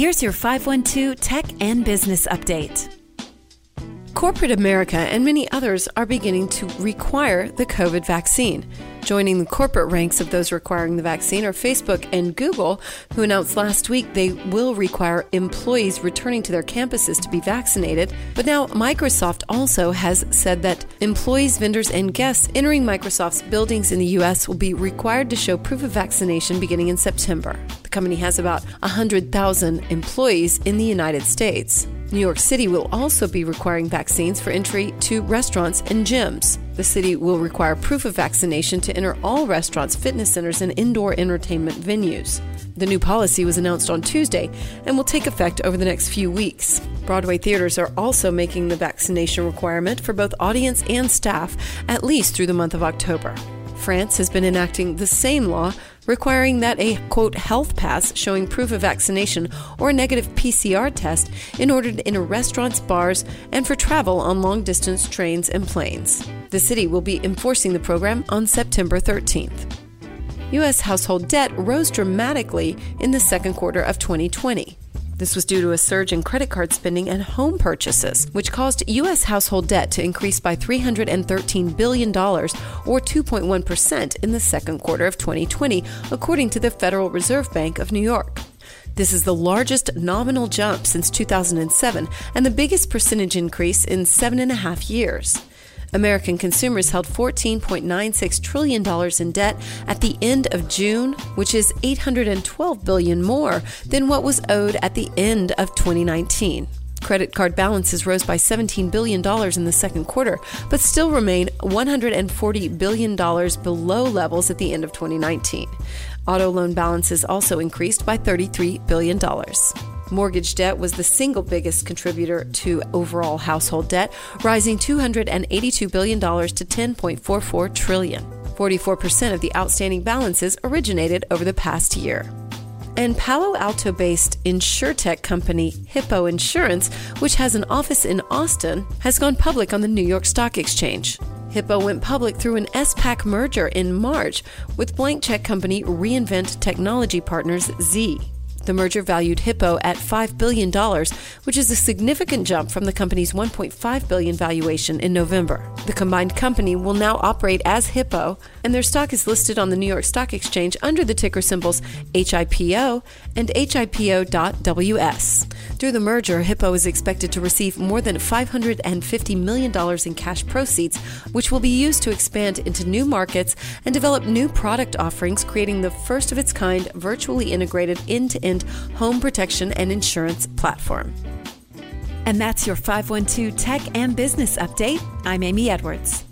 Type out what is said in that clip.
Here's your 512 Tech and Business Update. Corporate America and many others are beginning to require the COVID vaccine. Joining the corporate ranks of those requiring the vaccine are Facebook and Google, who announced last week they will require employees returning to their campuses to be vaccinated. But now Microsoft also has said that employees, vendors, and guests entering Microsoft's buildings in the U.S. will be required to show proof of vaccination beginning in September. The company has about 100,000 employees in the United States. New York City will also be requiring vaccines for entry to restaurants and gyms. The city will require proof of vaccination to enter all restaurants, fitness centers, and indoor entertainment venues. The new policy was announced on Tuesday and will take effect over the next few weeks. Broadway theaters are also making the vaccination requirement for both audience and staff at least through the month of October. France has been enacting the same law requiring that a quote health pass showing proof of vaccination or a negative PCR test in order to enter restaurants, bars, and for travel on long distance trains and planes. The city will be enforcing the program on September 13th. U.S. household debt rose dramatically in the second quarter of 2020. This was due to a surge in credit card spending and home purchases, which caused U.S. household debt to increase by $313 billion, or 2.1%, in the second quarter of 2020, according to the Federal Reserve Bank of New York. This is the largest nominal jump since 2007 and the biggest percentage increase in seven and a half years. American consumers held $14.96 trillion in debt at the end of June, which is 812 billion more than what was owed at the end of 2019. Credit card balances rose by $17 billion in the second quarter, but still remain $140 billion below levels at the end of 2019. Auto loan balances also increased by $33 billion. Mortgage debt was the single biggest contributor to overall household debt, rising $282 billion to 10.44 trillion. 44% of the outstanding balances originated over the past year. And Palo Alto based insurtech company Hippo Insurance, which has an office in Austin, has gone public on the New York Stock Exchange. Hippo went public through an SPAC merger in March with blank check company Reinvent Technology Partners Z. The merger valued Hippo at $5 billion, which is a significant jump from the company's 1.5 billion valuation in November. The combined company will now operate as Hippo, and their stock is listed on the New York Stock Exchange under the ticker symbols HIPO and HIPO.WS. Through the merger, Hippo is expected to receive more than $550 million in cash proceeds, which will be used to expand into new markets and develop new product offerings, creating the first of its kind virtually integrated end to end home protection and insurance platform. And that's your 512 Tech and Business Update. I'm Amy Edwards.